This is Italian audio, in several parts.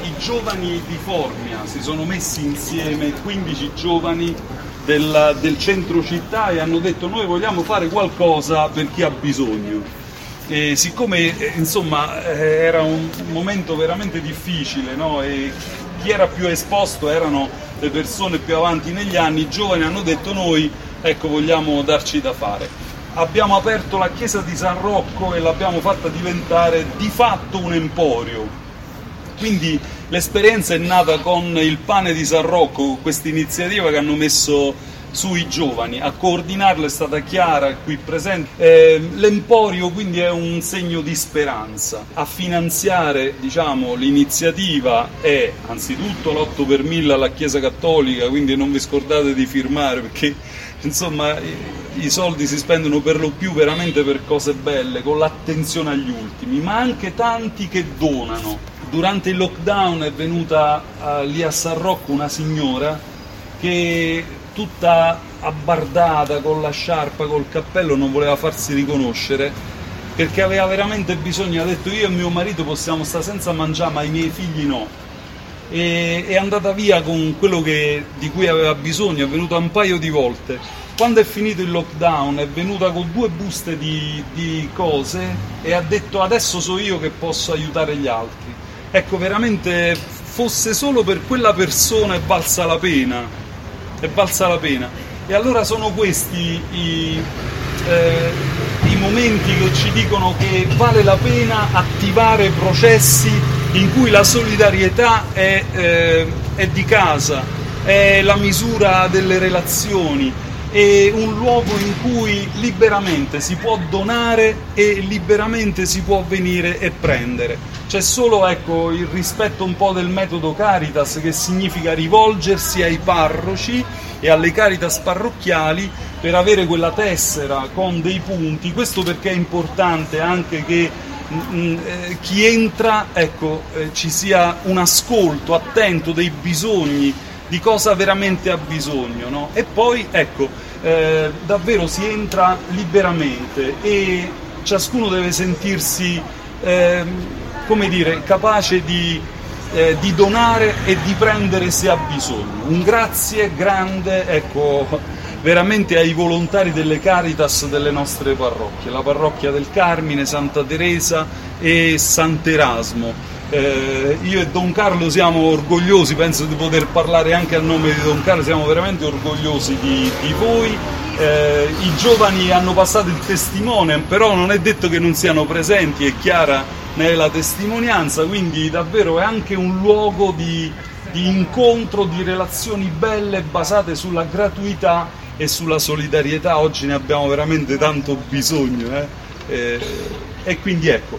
I giovani di Formia si sono messi insieme, 15 giovani del, del centro città e hanno detto noi vogliamo fare qualcosa per chi ha bisogno. E siccome eh, insomma eh, era un momento veramente difficile no? e chi era più esposto erano le persone più avanti negli anni, i giovani hanno detto noi ecco vogliamo darci da fare. Abbiamo aperto la chiesa di San Rocco e l'abbiamo fatta diventare di fatto un emporio. Quindi l'esperienza è nata con il pane di San Rocco, questa iniziativa che hanno messo sui giovani. A coordinarlo è stata Chiara qui presente. Eh, l'emporio quindi è un segno di speranza. A finanziare diciamo, l'iniziativa è anzitutto l'8 per 1000 alla Chiesa Cattolica, quindi non vi scordate di firmare perché insomma i soldi si spendono per lo più veramente per cose belle, con l'attenzione agli ultimi, ma anche tanti che donano. Durante il lockdown è venuta uh, lì a San Rocco una signora che tutta abbardata con la sciarpa, col cappello, non voleva farsi riconoscere perché aveva veramente bisogno, ha detto io e mio marito possiamo stare senza mangiare ma i miei figli no. E è andata via con quello che, di cui aveva bisogno, è venuta un paio di volte. Quando è finito il lockdown è venuta con due buste di, di cose e ha detto adesso so io che posso aiutare gli altri. Ecco, veramente fosse solo per quella persona è valsa la pena, è valsa la pena. E allora sono questi i, eh, i momenti che ci dicono che vale la pena attivare processi in cui la solidarietà è, eh, è di casa, è la misura delle relazioni, è un luogo in cui liberamente si può donare e liberamente si può venire e prendere. C'è solo ecco, il rispetto un po' del metodo Caritas che significa rivolgersi ai parroci e alle Caritas parrocchiali per avere quella tessera con dei punti. Questo perché è importante anche che mh, eh, chi entra ecco, eh, ci sia un ascolto attento dei bisogni di cosa veramente ha bisogno. No? E poi, ecco, eh, davvero si entra liberamente e ciascuno deve sentirsi, eh, come dire, capace di, eh, di, donare e di prendere se ha bisogno. Un grazie grande, ecco, veramente ai volontari delle Caritas delle nostre parrocchie, la parrocchia del Carmine, Santa Teresa e Sant'Erasmo. Eh, io e Don Carlo siamo orgogliosi, penso di poter parlare anche a nome di Don Carlo, siamo veramente orgogliosi di, di voi. Eh, I giovani hanno passato il testimone, però non è detto che non siano presenti, è chiara ne la testimonianza, quindi davvero è anche un luogo di, di incontro, di relazioni belle basate sulla gratuità e sulla solidarietà. Oggi ne abbiamo veramente tanto bisogno. Eh? Eh, e quindi ecco.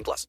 18 plus.